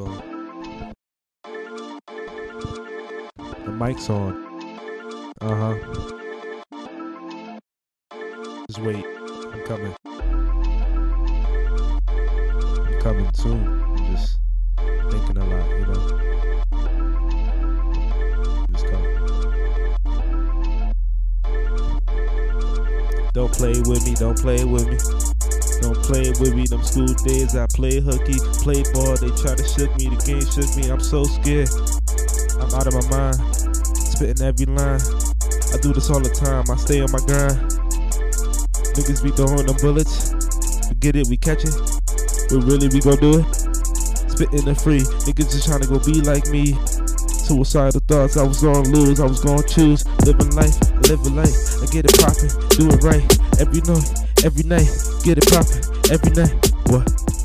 on. The mic's on. Uh huh. Just wait. I'm coming. I'm coming soon. I'm just thinking a lot, you know. Just come. Don't play with me, don't play with me. Don't play with me, them school days I play hooky, play ball, they try to shook me, the game shook me, I'm so scared. I'm out of my mind, spitting every line. I do this all the time, I stay on my grind. Niggas be throwing them bullets, forget it, we catch it. But really, we gon' do it. Spitting the free, niggas just trying to go be like me. Suicidal thoughts, I was gonna lose, I was gonna choose. Living life, a life, I get it poppin', do it right. Every night, every night, get it poppin', every night. What?